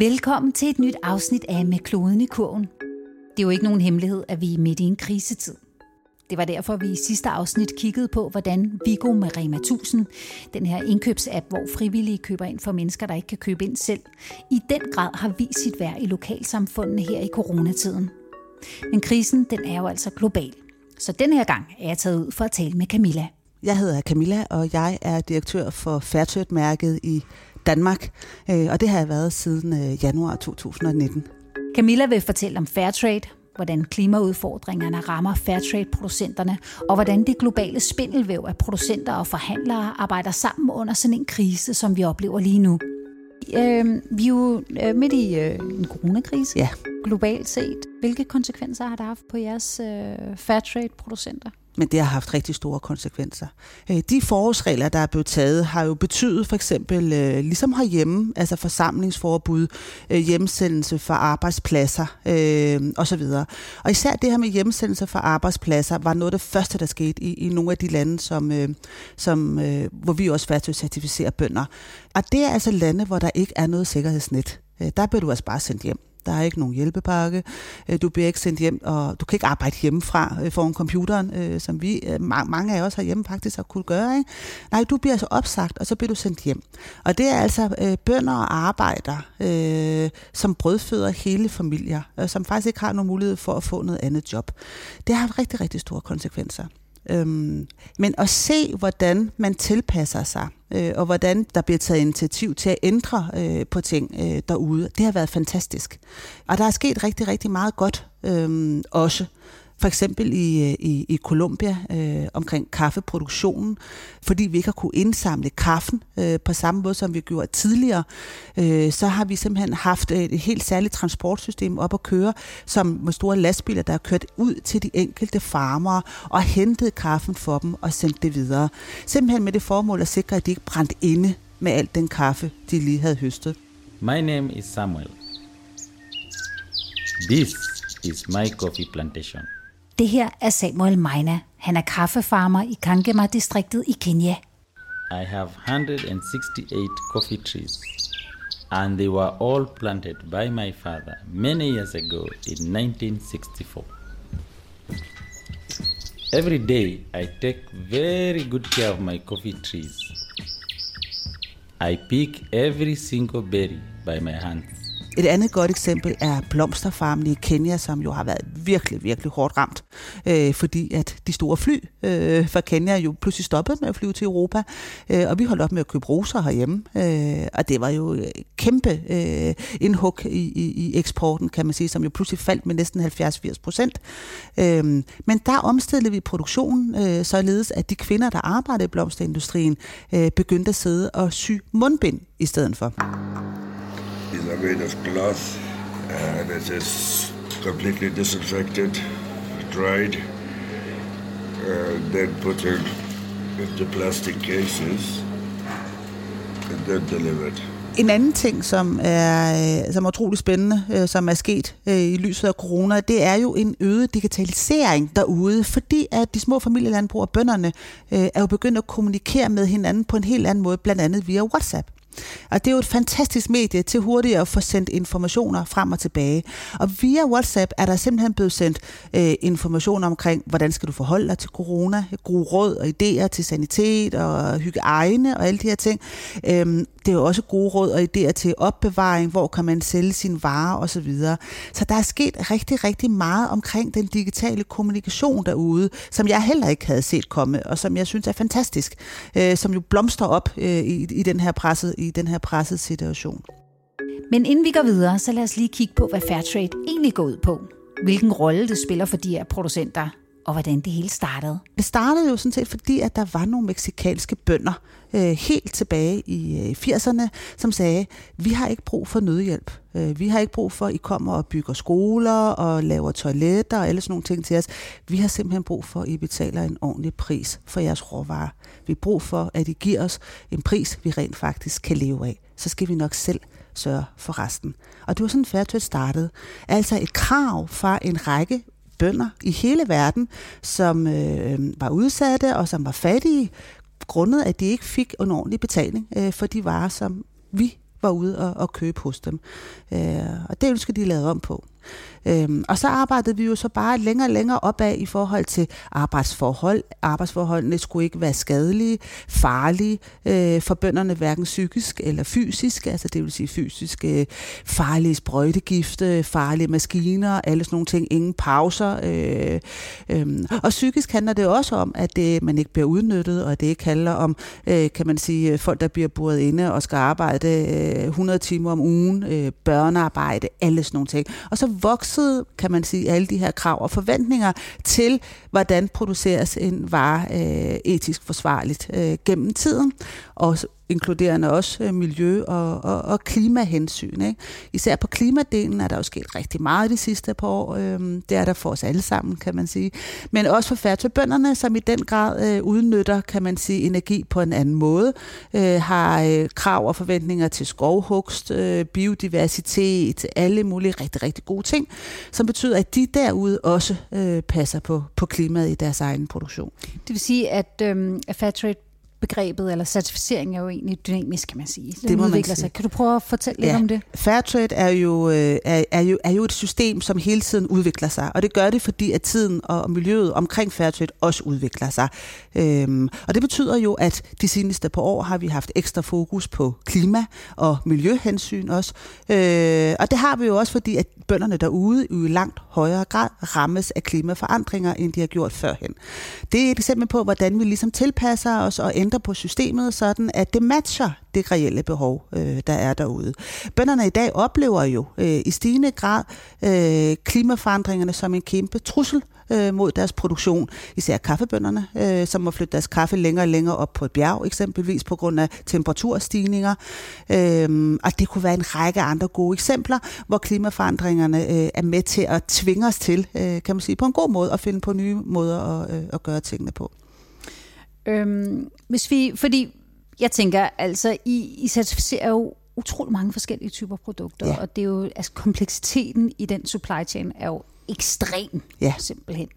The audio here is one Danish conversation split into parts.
Velkommen til et nyt afsnit af Med kloden i kurven. Det er jo ikke nogen hemmelighed, at vi er midt i en krisetid. Det var derfor, vi i sidste afsnit kiggede på, hvordan Vigo med Rema 1000, den her indkøbsapp, hvor frivillige køber ind for mennesker, der ikke kan købe ind selv, i den grad har vist sit værd i lokalsamfundene her i coronatiden. Men krisen, den er jo altså global. Så den her gang er jeg taget ud for at tale med Camilla. Jeg hedder Camilla, og jeg er direktør for Fairtrade-mærket i Danmark, øh, og det har jeg været siden øh, januar 2019. Camilla vil fortælle om Fairtrade, hvordan klimaudfordringerne rammer Fairtrade-producenterne, og hvordan det globale spindelvæv af producenter og forhandlere arbejder sammen under sådan en krise, som vi oplever lige nu. Øh, vi er jo øh, midt i øh, en coronakrise. Ja. Globalt set. Hvilke konsekvenser har det haft på jeres øh, Fairtrade-producenter? Men det har haft rigtig store konsekvenser. Øh, de forårsregler, der er blevet taget, har jo betydet for eksempel, øh, ligesom herhjemme, altså forsamlingsforbud, øh, hjemsendelse for arbejdspladser øh, osv. Og især det her med hjemsendelse for arbejdspladser var noget af det første, der skete i, i nogle af de lande, som, øh, som, øh, hvor vi også faktisk certificerer bønder. Og det er altså lande, hvor der ikke er noget sikkerhedsnet. Der bliver du altså bare sendt hjem. Der er ikke nogen hjælpepakke. Øh, du bliver ikke sendt hjem, og du kan ikke arbejde hjemmefra øh, foran computeren, øh, som vi, mange af os har hjemme faktisk har kunne gøre. Ikke? Nej, du bliver altså opsagt, og så bliver du sendt hjem. Og det er altså bønder og arbejder, som brødføder hele familier, som faktisk ikke har nogen mulighed for at få noget andet job. Det har rigtig, rigtig store konsekvenser. Øhm, men at se, hvordan man tilpasser sig, øh, og hvordan der bliver taget initiativ til at ændre øh, på ting øh, derude, det har været fantastisk. Og der er sket rigtig, rigtig meget godt øh, også. For eksempel i, øh, i, i Colombia øh, omkring kaffeproduktionen, fordi vi ikke har kunne indsamle kaffen øh, på samme måde, som vi gjorde tidligere, øh, så har vi simpelthen haft et, helt særligt transportsystem op at køre, som med store lastbiler, der har kørt ud til de enkelte farmere og hentet kaffen for dem og sendt det videre. Simpelthen med det formål at sikre, at de ikke brændte inde med al den kaffe, de lige havde høstet. My name is Samuel. This is my coffee plantation. Det her er Samuel Maina. Han er kaffefarmer i Kangema-distriktet i Kenya. I have 168 coffee trees, and they were all planted by my father many years ago in 1964. Every day, I take very good care of my coffee trees. I pick every single berry by my hands. Et andet godt eksempel er blomsterfarmen i Kenya, som jo har været virkelig, virkelig hårdt ramt, øh, fordi at de store fly øh, fra Kenya jo pludselig stoppede med at flyve til Europa, øh, og vi holdt op med at købe roser herhjemme, øh, og det var jo øh, kæmpe øh, indhug i, i, i eksporten, kan man sige, som jo pludselig faldt med næsten 70-80 procent. Øh, men der omstillede vi produktionen, øh, således at de kvinder, der arbejdede i blomsterindustrien, øh, begyndte at sidde og sy mundbind i stedet for made of cloth and it is completely disinfected, dried, and then put in into plastic cases and then delivered. En anden ting, som er, øh, som er utrolig spændende, øh, som er sket øh, i lyset af corona, det er jo en øget digitalisering derude, fordi at de små familielandbrug og bønderne er jo begyndt at kommunikere med hinanden på en helt anden måde, blandt andet via WhatsApp. Og det er jo et fantastisk medie til hurtigere at få sendt informationer frem og tilbage. Og via WhatsApp er der simpelthen blevet sendt øh, information omkring, hvordan skal du forholde dig til corona, gode råd og idéer til sanitet og hygiejne og alle de her ting. Øhm, det er jo også gode råd og idéer til opbevaring, hvor kan man sælge sine varer osv. Så der er sket rigtig, rigtig meget omkring den digitale kommunikation derude, som jeg heller ikke havde set komme, og som jeg synes er fantastisk, øh, som jo blomstrer op øh, i, i den her presse, i den her pressede situation. Men inden vi går videre, så lad os lige kigge på, hvad Fairtrade egentlig går ud på. Hvilken rolle det spiller for de her producenter, og hvordan det hele startede. Det startede jo sådan set, fordi at der var nogle meksikanske bønder øh, helt tilbage i øh, 80'erne, som sagde, vi har ikke brug for nødhjælp. Øh, vi har ikke brug for, at I kommer og bygger skoler og laver toiletter og alle sådan nogle ting til os. Vi har simpelthen brug for, at I betaler en ordentlig pris for jeres råvarer. Vi har brug for, at I giver os en pris, vi rent faktisk kan leve af. Så skal vi nok selv sørge for resten. Og det var sådan Fairtrade startede. Altså et krav fra en række bønder i hele verden, som øh, var udsatte og som var fattige, grundet at de ikke fik en ordentlig betaling øh, for de varer, som vi var ude og, og købe hos dem. Øh, og det ønsker de lavet om på. Øhm, og så arbejdede vi jo så bare længere og længere opad i forhold til arbejdsforhold. Arbejdsforholdene skulle ikke være skadelige, farlige øh, for bønderne, hverken psykisk eller fysisk, altså det vil sige fysisk øh, farlige sprøjtegifte, farlige maskiner, alle sådan nogle ting, ingen pauser. Øh, øh, og psykisk handler det også om, at det, man ikke bliver udnyttet, og at det ikke handler om, øh, kan man sige, øh, folk, der bliver buret inde og skal arbejde øh, 100 timer om ugen, øh, børnearbejde, alle sådan nogle ting. Og så vokset, kan man sige, alle de her krav og forventninger til, hvordan produceres en vare øh, etisk forsvarligt øh, gennem tiden. Og inkluderende også øh, miljø- og, og, og klimahensyn. Ikke? Især på klimadelen er der jo sket rigtig meget de sidste par år. Øhm, det er der for os alle sammen, kan man sige. Men også for færtøbønderne, som i den grad øh, udnytter, kan man sige, energi på en anden måde, øh, har øh, krav og forventninger til skovhugst, øh, biodiversitet, alle mulige rigtig, rigtig gode ting, som betyder, at de derude også øh, passer på, på klimaet i deres egen produktion. Det vil sige, at, øh, at Fairtrade begrebet eller certificering er jo egentlig dynamisk, kan man sige. Den det må udvikler man sige. sig. Kan du prøve at fortælle lidt Ja. om det? Fairtrade er jo, øh, er, er, jo, er jo et system, som hele tiden udvikler sig, og det gør det, fordi at tiden og miljøet omkring Fairtrade også udvikler sig. Øhm, og det betyder jo, at de seneste par år har vi haft ekstra fokus på klima og miljøhensyn også. Øh, og det har vi jo også, fordi at bønderne derude i langt højere grad rammes af klimaforandringer, end de har gjort førhen. Det er et eksempel på, hvordan vi ligesom tilpasser os og ændrer på systemet, sådan at det matcher det reelle behov, øh, der er derude. Bønderne i dag oplever jo øh, i stigende grad øh, klimaforandringerne som en kæmpe trussel øh, mod deres produktion. Især kaffebønderne, øh, som må flytte deres kaffe længere og længere op på et bjerg, eksempelvis på grund af temperaturstigninger. Øh, og det kunne være en række andre gode eksempler, hvor klimaforandringerne øh, er med til at tvinge os til, øh, kan man sige, på en god måde at finde på nye måder at, øh, at gøre tingene på. Øhm, hvis vi, fordi jeg tænker, altså, I, I certificerer jo utrolig mange forskellige typer produkter, Ja. og det er jo, altså kompleksiteten i den supply chain er jo ekstrem, Ja. simpelthen.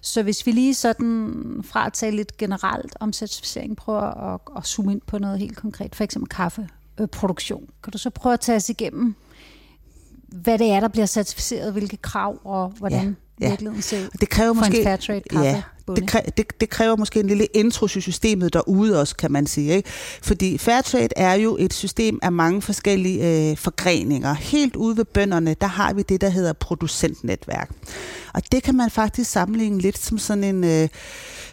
Så hvis vi lige sådan fra at tale lidt generelt om certificering, prøver at, at zoome ind på noget helt konkret, for eksempel kaffeproduktion. Kan du så prøve at tage os igennem, hvad det er, der bliver certificeret, hvilke krav og hvordan Ja, virkeligheden ud Det kræver måske, en fairtrade kaffe? Ja, det, kræ, det, det kræver måske en lille intro til systemet derude også, kan man sige. Ikke? Fordi Fairtrade er jo et system af mange forskellige øh, forgreninger. Helt ude ved bønderne, der har vi det, der hedder producentnetværk. Og det kan man faktisk sammenligne lidt som sådan en øh,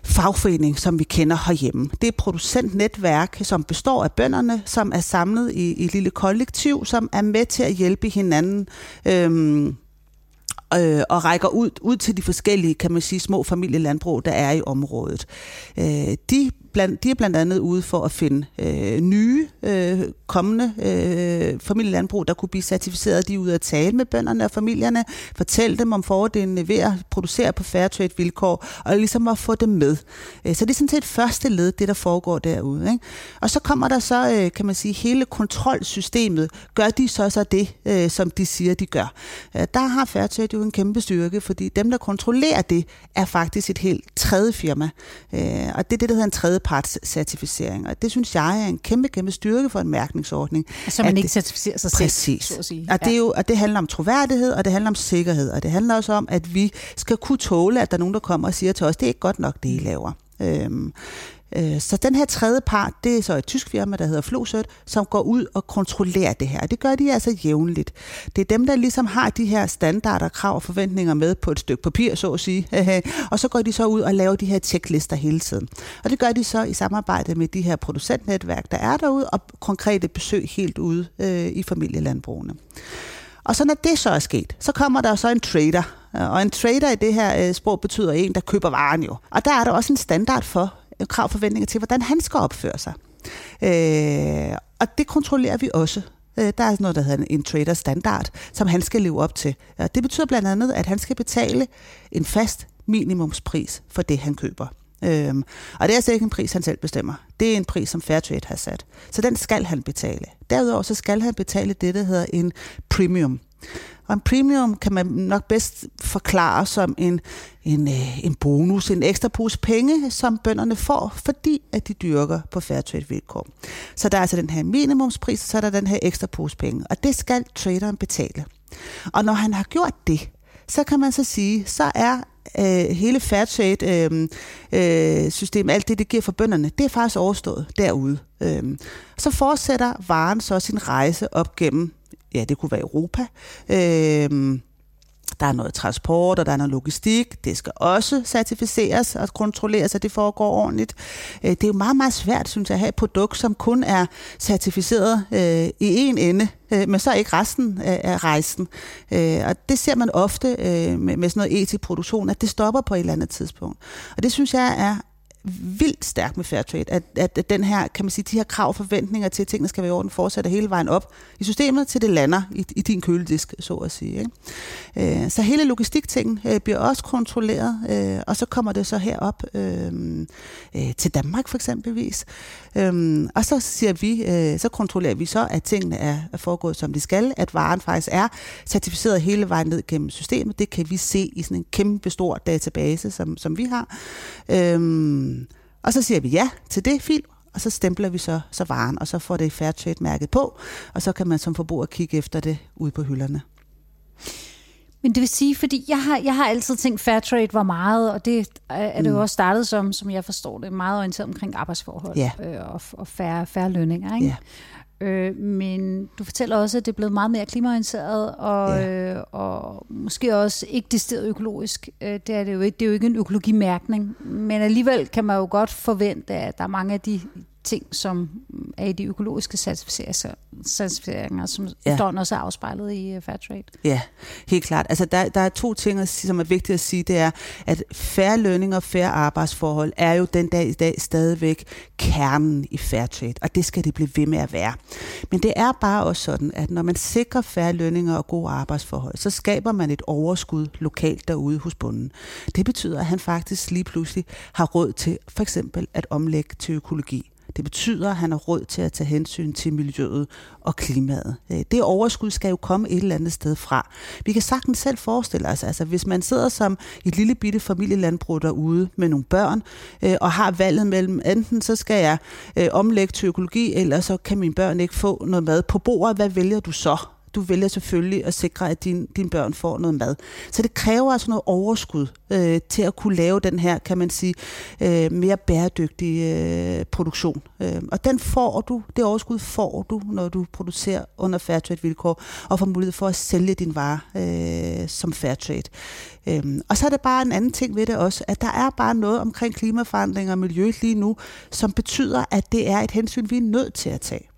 fagforening, som vi kender herhjemme. Det er et producentnetværk, som består af bønderne, som er samlet i, i et lille kollektiv, som er med til at hjælpe hinanden øh, øh, og rækker ud, ud til de forskellige, kan man sige, små familielandbrug, der er i området. Øh, de, blandt, de er blandt andet ude for at finde øh, nye, øh, kommende øh, familielandbrug, der kunne blive certificeret. De er ude at tale med bønderne og familierne, fortælle dem om fordelene ved at producere på fairtrade vilkår, og ligesom at få dem med. Øh, så det er sådan set første led, det der foregår derude. Ikke? Og så kommer der så, øh, kan man sige, hele kontrolsystemet. Gør de så så det, øh, som de siger, de gør? Øh, der har Fairtrade jo en kæmpe styrke, fordi dem, der kontrollerer det, er faktisk et helt tredje firma. Øh, og det er det, der hedder en tredje certificering. Og det synes jeg er en kæmpe, kæmpe styrke for en mærkningsordning. Så man At ikke det- certificerer sig Præcis. selv, så at sige. Og det, er jo, og det handler om troværdighed, og det handler om sikkerhed, og det handler også om, at vi skal kunne tåle, at der er nogen, der kommer og siger til os, det er ikke godt nok, det I laver. Øhm, øh, Øh, så den her tredje part, det er så et tysk firma, der hedder Flowcert, som går ud og kontrollerer det her. Og det gør de altså jævnligt. Det er dem, der ligesom har de her standarder, krav og forventninger med på et stykke papir, så at sige. og så går de så ud og laver de her checklister hele tiden. Og det gør de så i samarbejde med de her producentnetværk, der er derude, og konkrete besøg helt ude øh, i familielandbrugene. Og så når det så er sket, så kommer der så en trader. Og en trader i det her øh, sprog betyder en, der køber varen jo. Og der er der også en standard for Øh, krav og forventninger til, hvordan han skal opføre sig. Øh, og det kontrollerer vi også. Øh, Der er noget, der hedder en trader standard, som han skal leve op til. Og det betyder blandt andet, at han skal betale en fast minimumspris for det, han køber. Øhm, og det er altså ikke en pris, han selv bestemmer. Det er en pris, som Fairtrade har sat. Så den skal han betale. Derudover så skal han betale det, der hedder en premium. Og en premium kan man nok bedst forklare som en, en, øh, en bonus, en ekstra pose penge, som bønderne får, fordi at de dyrker på Fairtrade vilkår. Så der er altså den her minimumspris, så er der den her ekstra pose penge, og det skal traderen betale. Og når han har gjort det, så kan man så sige, så er øh, hele Fairtrade øh, øh, system, alt det, det giver for bønderne, det er faktisk overstået derude. Øh, så fortsætter varen så sin rejse op gennem, ja, det kunne være Europa, øh, der er noget transport, og der er noget logistik. Det skal også certificeres og kontrolleres, at det foregår ordentligt. Øh, det er jo meget, meget svært, synes jeg, at have et produkt, som kun er certificeret øh, i en ende, øh, men så ikke resten af rejsen. Øh, og det ser man ofte øh, med sådan noget etisk produktion, at det stopper på et eller andet tidspunkt. Og det synes jeg er vildt stærkt med Fairtrade, at, at, at den her, kan man sige, de her krav og forventninger til, at tingene skal være i orden, fortsætter hele vejen op i systemet, til det lander i, i din køledisk, så at sige. Ikke? Øh, så hele logistiktingen øh, bliver også kontrolleret, øh, og så kommer det så herop øh, øh, til Danmark for eksempelvis. Øhm, og så siger vi, øh, så kontrollerer vi så, at tingene er, er foregået som de skal, at varen faktisk er certificeret hele vejen ned gennem systemet. Det kan vi se i sådan en kæmpe stor database, som, som vi har. Øhm, og så siger vi ja til det fil, og så stempler vi så, så varen, og så får det Fairtrade-mærket på, og så kan man som forbruger kigge efter det ude på hylderne. Men det vil sige, fordi jeg har, jeg har altid tænkt, Fairtrade var meget, og det er det jo mm. også startet som, som jeg forstår det, meget orienteret omkring arbejdsforhold ja. øh, og, og færre, færre lønninger. Ikke? Ja. Øh, men du fortæller også, at det er blevet meget mere klimaorienteret, og, ja. øh, og måske også ikke decideret økologisk. Øh, det er det jo ikke. Det er jo ikke en økologimærkning. Men alligevel kan man jo godt forvente, at der er mange af de ting, som er i de økologiske certificeringer, som ja. også er afspejlet i uh, Fairtrade. Ja, helt klart. Altså, der, der er to ting, som er vigtige at sige. Det er, at færre lønninger og færre arbejdsforhold er jo den dag i dag stadigvæk kernen i Fairtrade, og det skal det blive ved med at være. Men det er bare også sådan, at når man sikrer færre lønninger og gode arbejdsforhold, så skaber man et overskud lokalt derude hos bunden. Det betyder, at han faktisk lige pludselig har råd til for eksempel at omlægge til økologi. Det betyder, at han har råd til at tage hensyn til miljøet og klimaet. Øh, det overskud skal jo komme et eller andet sted fra. Vi kan sagtens selv forestille os, altså hvis man sidder som et lille bitte familielandbrug derude med nogle børn, øh, og har valget mellem, enten så skal jeg øh, omlægge til økologi, eller så kan mine børn ikke få noget mad på bordet. Hvad vælger du så? Du vælger selvfølgelig at sikre, at din, dine børn får noget mad. Så det kræver altså noget overskud øh, til at kunne lave den her, kan man sige, øh, mere bæredygtige øh, produktion. Øh, og den får du, det overskud får du, når du producerer under Fairtrade-vilkår, og får mulighed for at sælge din vare øh, som Fairtrade. Øhm, og så er det bare en anden ting ved det også, at der er bare noget omkring klimaforandringer og miljø lige nu, som betyder, at det er et hensyn, vi er nødt til at tage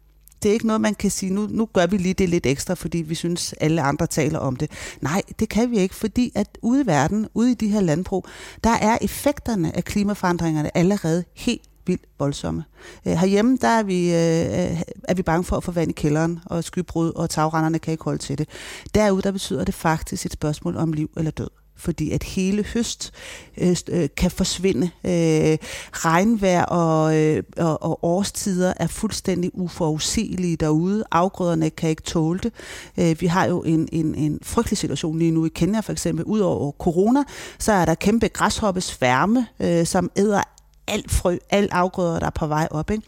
det er ikke noget, man kan sige, nu, nu gør vi lige det lidt ekstra, fordi vi synes, alle andre taler om det. Nej, det kan vi ikke, fordi at ude i verden, ude i de her landbrug, der er effekterne af klimaforandringerne allerede helt vildt voldsomme. Øh, herhjemme, der er vi, øh, øh er vi bange for at få vand i kælderen, og skybrud og tagrenderne kan ikke holde til det. Derude, der betyder det faktisk et spørgsmål om liv eller død fordi at hele høst øh, øh, kan forsvinde. Øh, regnvejr og, øh, og, og årstider er fuldstændig uforudsigelige derude. Afgrøderne kan ikke tåle det. Øh, vi har jo en, en, en frygtelig situation lige nu i Kenya for eksempel. Udover corona, så er der kæmpe græshoppesværme, øh, som æder alt frø, alt afgrøder, der er på vej op. Ikke?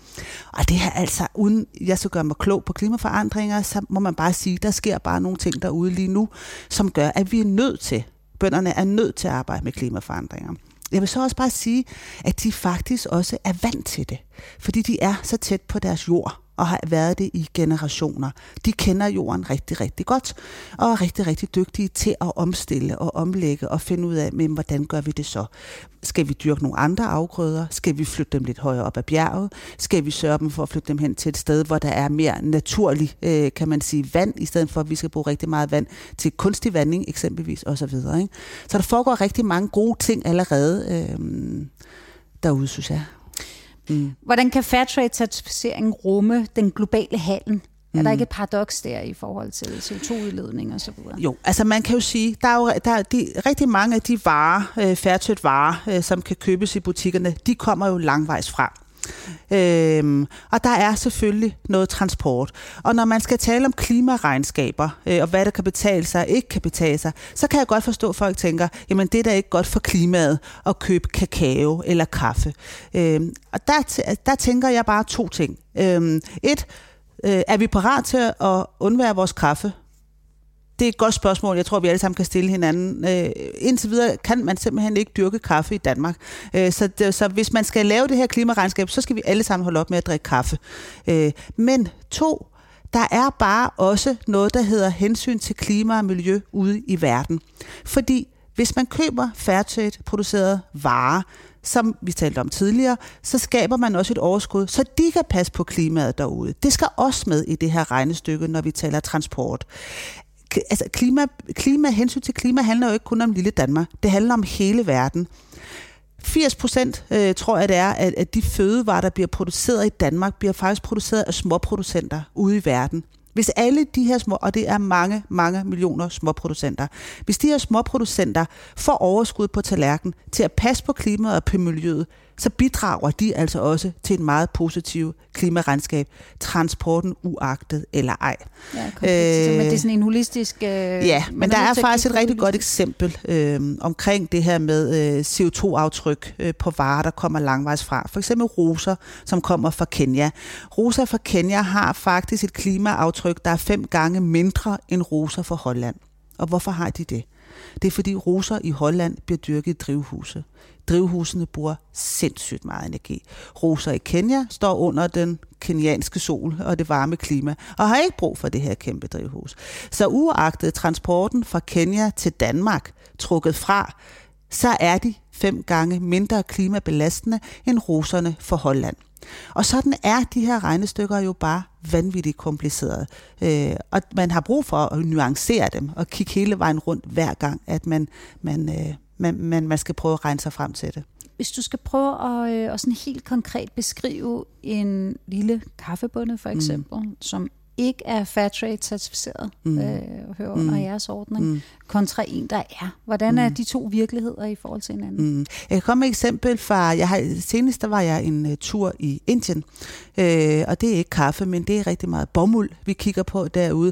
Og det her altså, uden jeg skal gøre mig klog på klimaforandringer, så må man bare sige, der sker bare nogle ting derude lige nu, som gør, at vi er nødt til bønderne er nødt til at arbejde med klimaforandringer. Jeg vil så også bare sige, at de faktisk også er vant til det, fordi de er så tæt på deres jord og har været det i generationer. De kender jorden rigtig, rigtig godt, og er rigtig, rigtig dygtige til at omstille og omlægge og finde ud af, men hvordan gør vi det så? Skal vi dyrke nogle andre afgrøder? Skal vi flytte dem lidt højere op ad bjerget? Skal vi sørge dem for at flytte dem hen til et sted, hvor der er mere naturlig, øh, kan man sige, vand, i stedet for at vi skal bruge rigtig meget vand til kunstig vanding eksempelvis osv. Ikke? Så der foregår rigtig mange gode ting allerede øh, derude, synes jeg. Mm. Hvordan kan Fairtrade-certificeringen rumme den globale handel? Er der mm. ikke et paradoks der i forhold til CO2-udledning og så videre? Jo, altså man kan jo sige, der er jo der er de, rigtig mange af de varer, uh, Fairtrade varer, uh, som kan købes i butikkerne, de kommer jo langvejs fra. Øhm, og der er selvfølgelig noget transport. Og når man skal tale om klimaregnskaber, øh, og hvad der kan betale sig og ikke kan betale sig, så kan jeg godt forstå, at folk tænker, jamen det er da ikke godt for klimaet at købe kakao eller kaffe. Øhm, og der, der tænker jeg bare to ting. Øhm, et, øh, er vi parat til at undvære vores kaffe? Det er et godt spørgsmål, jeg tror, vi alle sammen kan stille hinanden. Øh, indtil videre kan man simpelthen ikke dyrke kaffe i Danmark. Øh, så, det, så hvis man skal lave det her klimaregnskab, så skal vi alle sammen holde op med at drikke kaffe. Øh, men to, der er bare også noget, der hedder hensyn til klima og miljø ude i verden. Fordi hvis man køber fairtrade producerede varer, som vi talte om tidligere, så skaber man også et overskud, så de kan passe på klimaet derude. Det skal også med i det her regnestykke, når vi taler transport altså klima, klima, hensyn til klima handler jo ikke kun om lille Danmark. Det handler om hele verden. 80 procent, øh, tror jeg det er, at, at de fødevarer, der bliver produceret i Danmark, bliver faktisk produceret af småproducenter ude i verden. Hvis alle de her små, og det er mange, mange millioner småproducenter, hvis de her småproducenter får overskud på tallerken til at passe på klimaet og på miljøet, så bidrager de altså også til en meget positiv klimaregnskab, transporten uagtet eller ej. Ja, øh, men det er sådan en holistisk... Øh, ja, men der er faktisk et rigtig godt eksempel øh, omkring det her med øh, CO2-aftryk øh, på varer, der kommer langvejs fra. For eksempel roser, som kommer fra Kenya. Roser fra Kenya har faktisk et klimaaftryk, der er fem gange mindre end roser fra Holland. Og hvorfor har de det? Det er fordi roser i Holland bliver dyrket i drivhuse. Drivhusene bruger sindssygt meget energi. Roser i Kenya står under den kenyanske sol og det varme klima, og har ikke brug for det her kæmpe drivhus. Så uagtet transporten fra Kenya til Danmark trukket fra, så er de fem gange mindre klimabelastende end roserne for Holland. Og sådan er de her regnestykker jo bare vanvittigt komplicerede. Øh, og man har brug for at nuancere dem og kigge hele vejen rundt hver gang, at man, man, øh, man, man, man skal prøve at regne sig frem til det. Hvis du skal prøve at, øh, at sådan helt konkret beskrive en lille kaffebunde for mm. eksempel, mm. som ikke er Fairtrade certificeret mm. øh, hører under mm. jeres ordning, mm. kontra en, der er. Hvordan mm. er de to virkeligheder i forhold til hinanden? Mm. Jeg kan komme med et eksempel fra, jeg har, senest der var jeg en uh, tur i Indien, øh, og det er ikke kaffe, men det er rigtig meget bomuld, vi kigger på derude.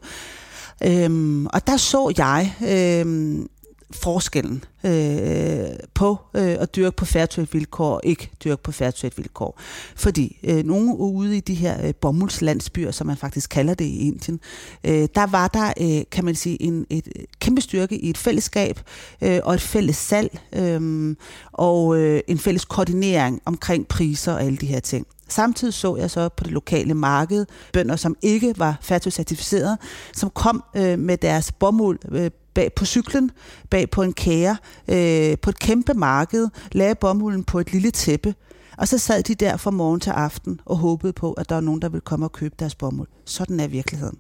Øhm, og der så jeg øhm, forskellen øh, på øh, at dyrke på fairtrade-vilkår og ikke dyrke på fairtrade-vilkår. Fordi øh, nogle ude i de her øh, bomuldslandsbyer, som man faktisk kalder det i Indien, øh, der var der, øh, kan man sige, en, et øh, kæmpe styrke i et fællesskab øh, og et fælles salg øh, og øh, en fælles koordinering omkring priser og alle de her ting. Samtidig så jeg så på det lokale marked bønder, som ikke var fairtrade-certificeret, som kom øh, med deres bomuld øh, bag på cyklen, bag på en kære, øh, på et kæmpe marked, lagde bomulden på et lille tæppe, og så sad de der fra morgen til aften og håbede på, at der var nogen, der ville komme og købe deres bomuld. Sådan er virkeligheden.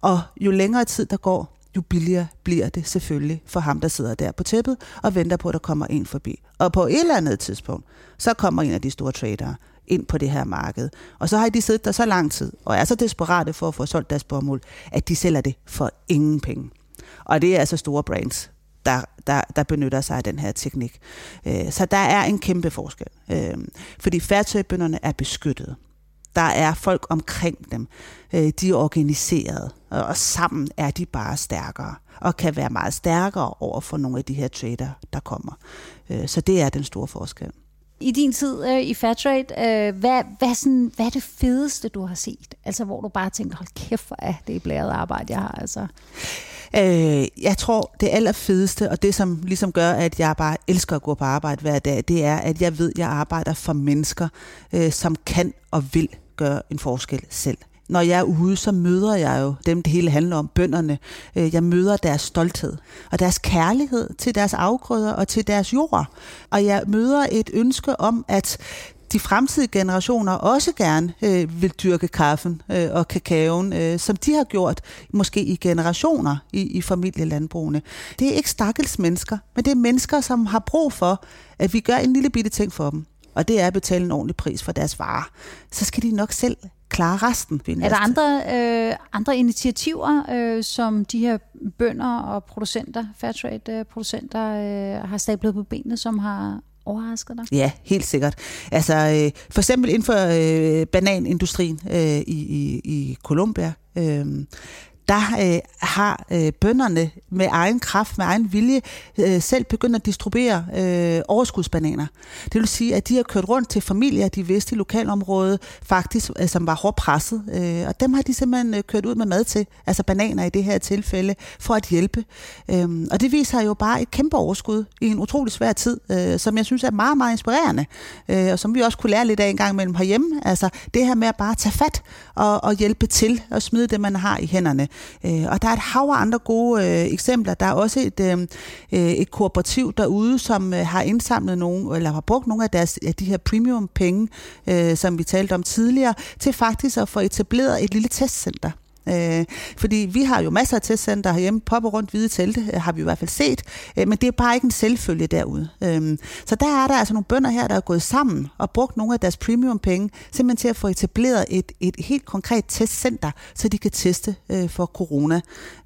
Og jo længere tid der går, jo billigere bliver det selvfølgelig for ham, der sidder der på tæppet og venter på, at der kommer en forbi. Og på et eller andet tidspunkt, så kommer en af de store tradere ind på det her marked. Og så har de siddet der så lang tid, og er så desperate for at få solgt deres bomuld, at de sælger det for ingen penge. Og det er altså store brands, der, der, der benytter sig af den her teknik. Øh, så der er en kæmpe forskel. Øh, fordi færdsøgbønderne er beskyttet. Der er folk omkring dem. Øh, de er organiseret, og sammen er de bare stærkere og kan være meget stærkere over for nogle af de her trader, der kommer. Øh, så det er den store forskel. I din tid øh, i Fairtrade, øh, hvad, hvad, sådan, hvad er det fedeste, du har set? Altså, hvor du bare tænker, hold kæft, hvor er det blæret arbejde, jeg har. Altså. Øh, jeg tror, det allerfedeste, og det som ligesom gør, at jeg bare elsker at gå på arbejde hver dag, det er, at jeg ved, at jeg arbejder for mennesker, øh, som kan og vil gøre en forskel selv når jeg er ude, så møder jeg jo dem, det hele handler om, bønderne. Øh, jeg møder deres stolthed og deres kærlighed til deres afgrøder og til deres jord. Og jeg møder et ønske om, at de fremtidige generationer også gerne øh, vil dyrke kaffen øh, og kakaoen, øh, som de har gjort måske i generationer i, i familielandbrugene. Det er ikke stakkels mennesker, men det er mennesker, som har brug for, at vi gør en lille bitte ting for dem. Og det er at betale en ordentlig pris for deres varer. Så skal de nok selv klare resten. Er der andre, øh, andre initiativer, øh, som de her bønder og producenter, Fairtrade-producenter, øh, har stablet på benene, som har overrasket dig? Ja, helt sikkert. Altså, øh, for eksempel inden for øh, bananindustrien øh, i, i, i Colombia, øh, der øh, har øh, bønderne med egen kraft, med egen vilje, øh, selv begyndt at distribuere øh, overskudsbananer. Det vil sige, at de har kørt rundt til familier, de vidste i lokalområdet, faktisk, øh, som var hårdt presset. Øh, og dem har de simpelthen øh, kørt ud med mad til, altså bananer i det her tilfælde, for at hjælpe. Øh, og det viser jo bare et kæmpe overskud i en utrolig svær tid, øh, som jeg synes er meget, meget inspirerende, øh, og som vi også kunne lære lidt af en gang imellem herhjemme. Altså det her med at bare tage fat og, og hjælpe til og smide det, man har i hænderne. Øh, og der er et hav af andre gode øh, eksempler. Der er også et, øh, øh, et kooperativ derude, som øh, har indsamlet nogle, eller har brugt nogle af, deres, af de her premium penge, øh, som vi talte om tidligere, til faktisk at få etableret et lille testcenter. Øh, fordi vi har jo masser af testcenter herhjemme, popper rundt hvide telte, øh, har vi i hvert fald set, øh, men det er bare ikke en selvfølge derude. Øh, så der er der altså nogle bønder her, der er gået sammen og brugt nogle af deres premium penge, simpelthen til at få etableret et, et helt konkret testcenter, så de kan teste øh, for corona.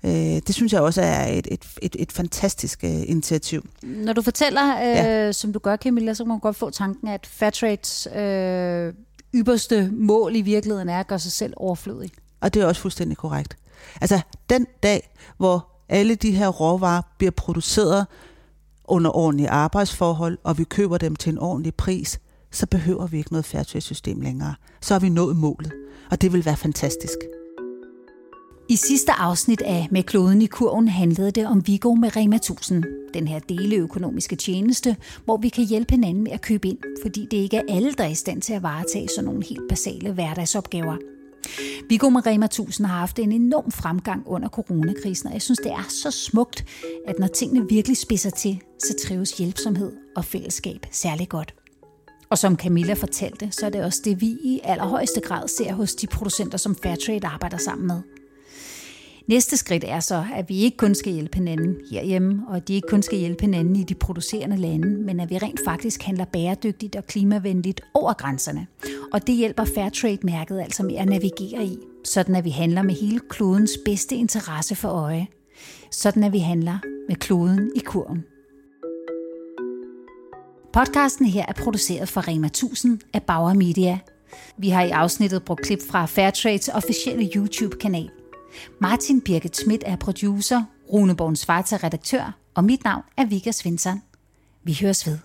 Øh, det synes jeg også er et, et, et, et fantastisk øh, initiativ. Når du fortæller, øh, ja. som du gør, Camilla, så kan man godt få tanken, at Fairtrades øh, ypperste mål i virkeligheden er at gøre sig selv overflødig. Og det er også fuldstændig korrekt. Altså den dag, hvor alle de her råvarer bliver produceret under ordentlige arbejdsforhold, og vi køber dem til en ordentlig pris, så behøver vi ikke noget fairtrade-system længere. Så har vi nået målet, og det vil være fantastisk. I sidste afsnit af Med kloden i kurven handlede det om Vigo med Rema 1000, den her deleøkonomiske tjeneste, hvor vi kan hjælpe hinanden med at købe ind, fordi det ikke er alle, der er i stand til at varetage sådan nogle helt basale hverdagsopgaver. Viggo Marema 1000 har haft en enorm fremgang under coronakrisen, og jeg synes, det er så smukt, at når tingene virkelig spidser til, så trives hjælpsomhed og fællesskab særlig godt. Og som Camilla fortalte, så er det også det, vi i allerhøjeste grad ser hos de producenter, som Fairtrade arbejder sammen med. Næste skridt er så, at vi ikke kun skal hjælpe hinanden herhjemme, og at de ikke kun skal hjælpe hinanden i de producerende lande, men at vi rent faktisk handler bæredygtigt og klimavenligt over grænserne. Og det hjælper Fairtrade-mærket altså med at navigere i, sådan at vi handler med hele klodens bedste interesse for øje. Sådan at vi handler med kloden i kurven. Podcasten her er produceret for Rema 1000 af Bauer Media. Vi har i afsnittet brugt klip fra Fairtrades officielle YouTube-kanal. Martin Birgit Schmidt er producer, Rune Born Svarta redaktør, og mit navn er Vika Svensson. Vi høres ved.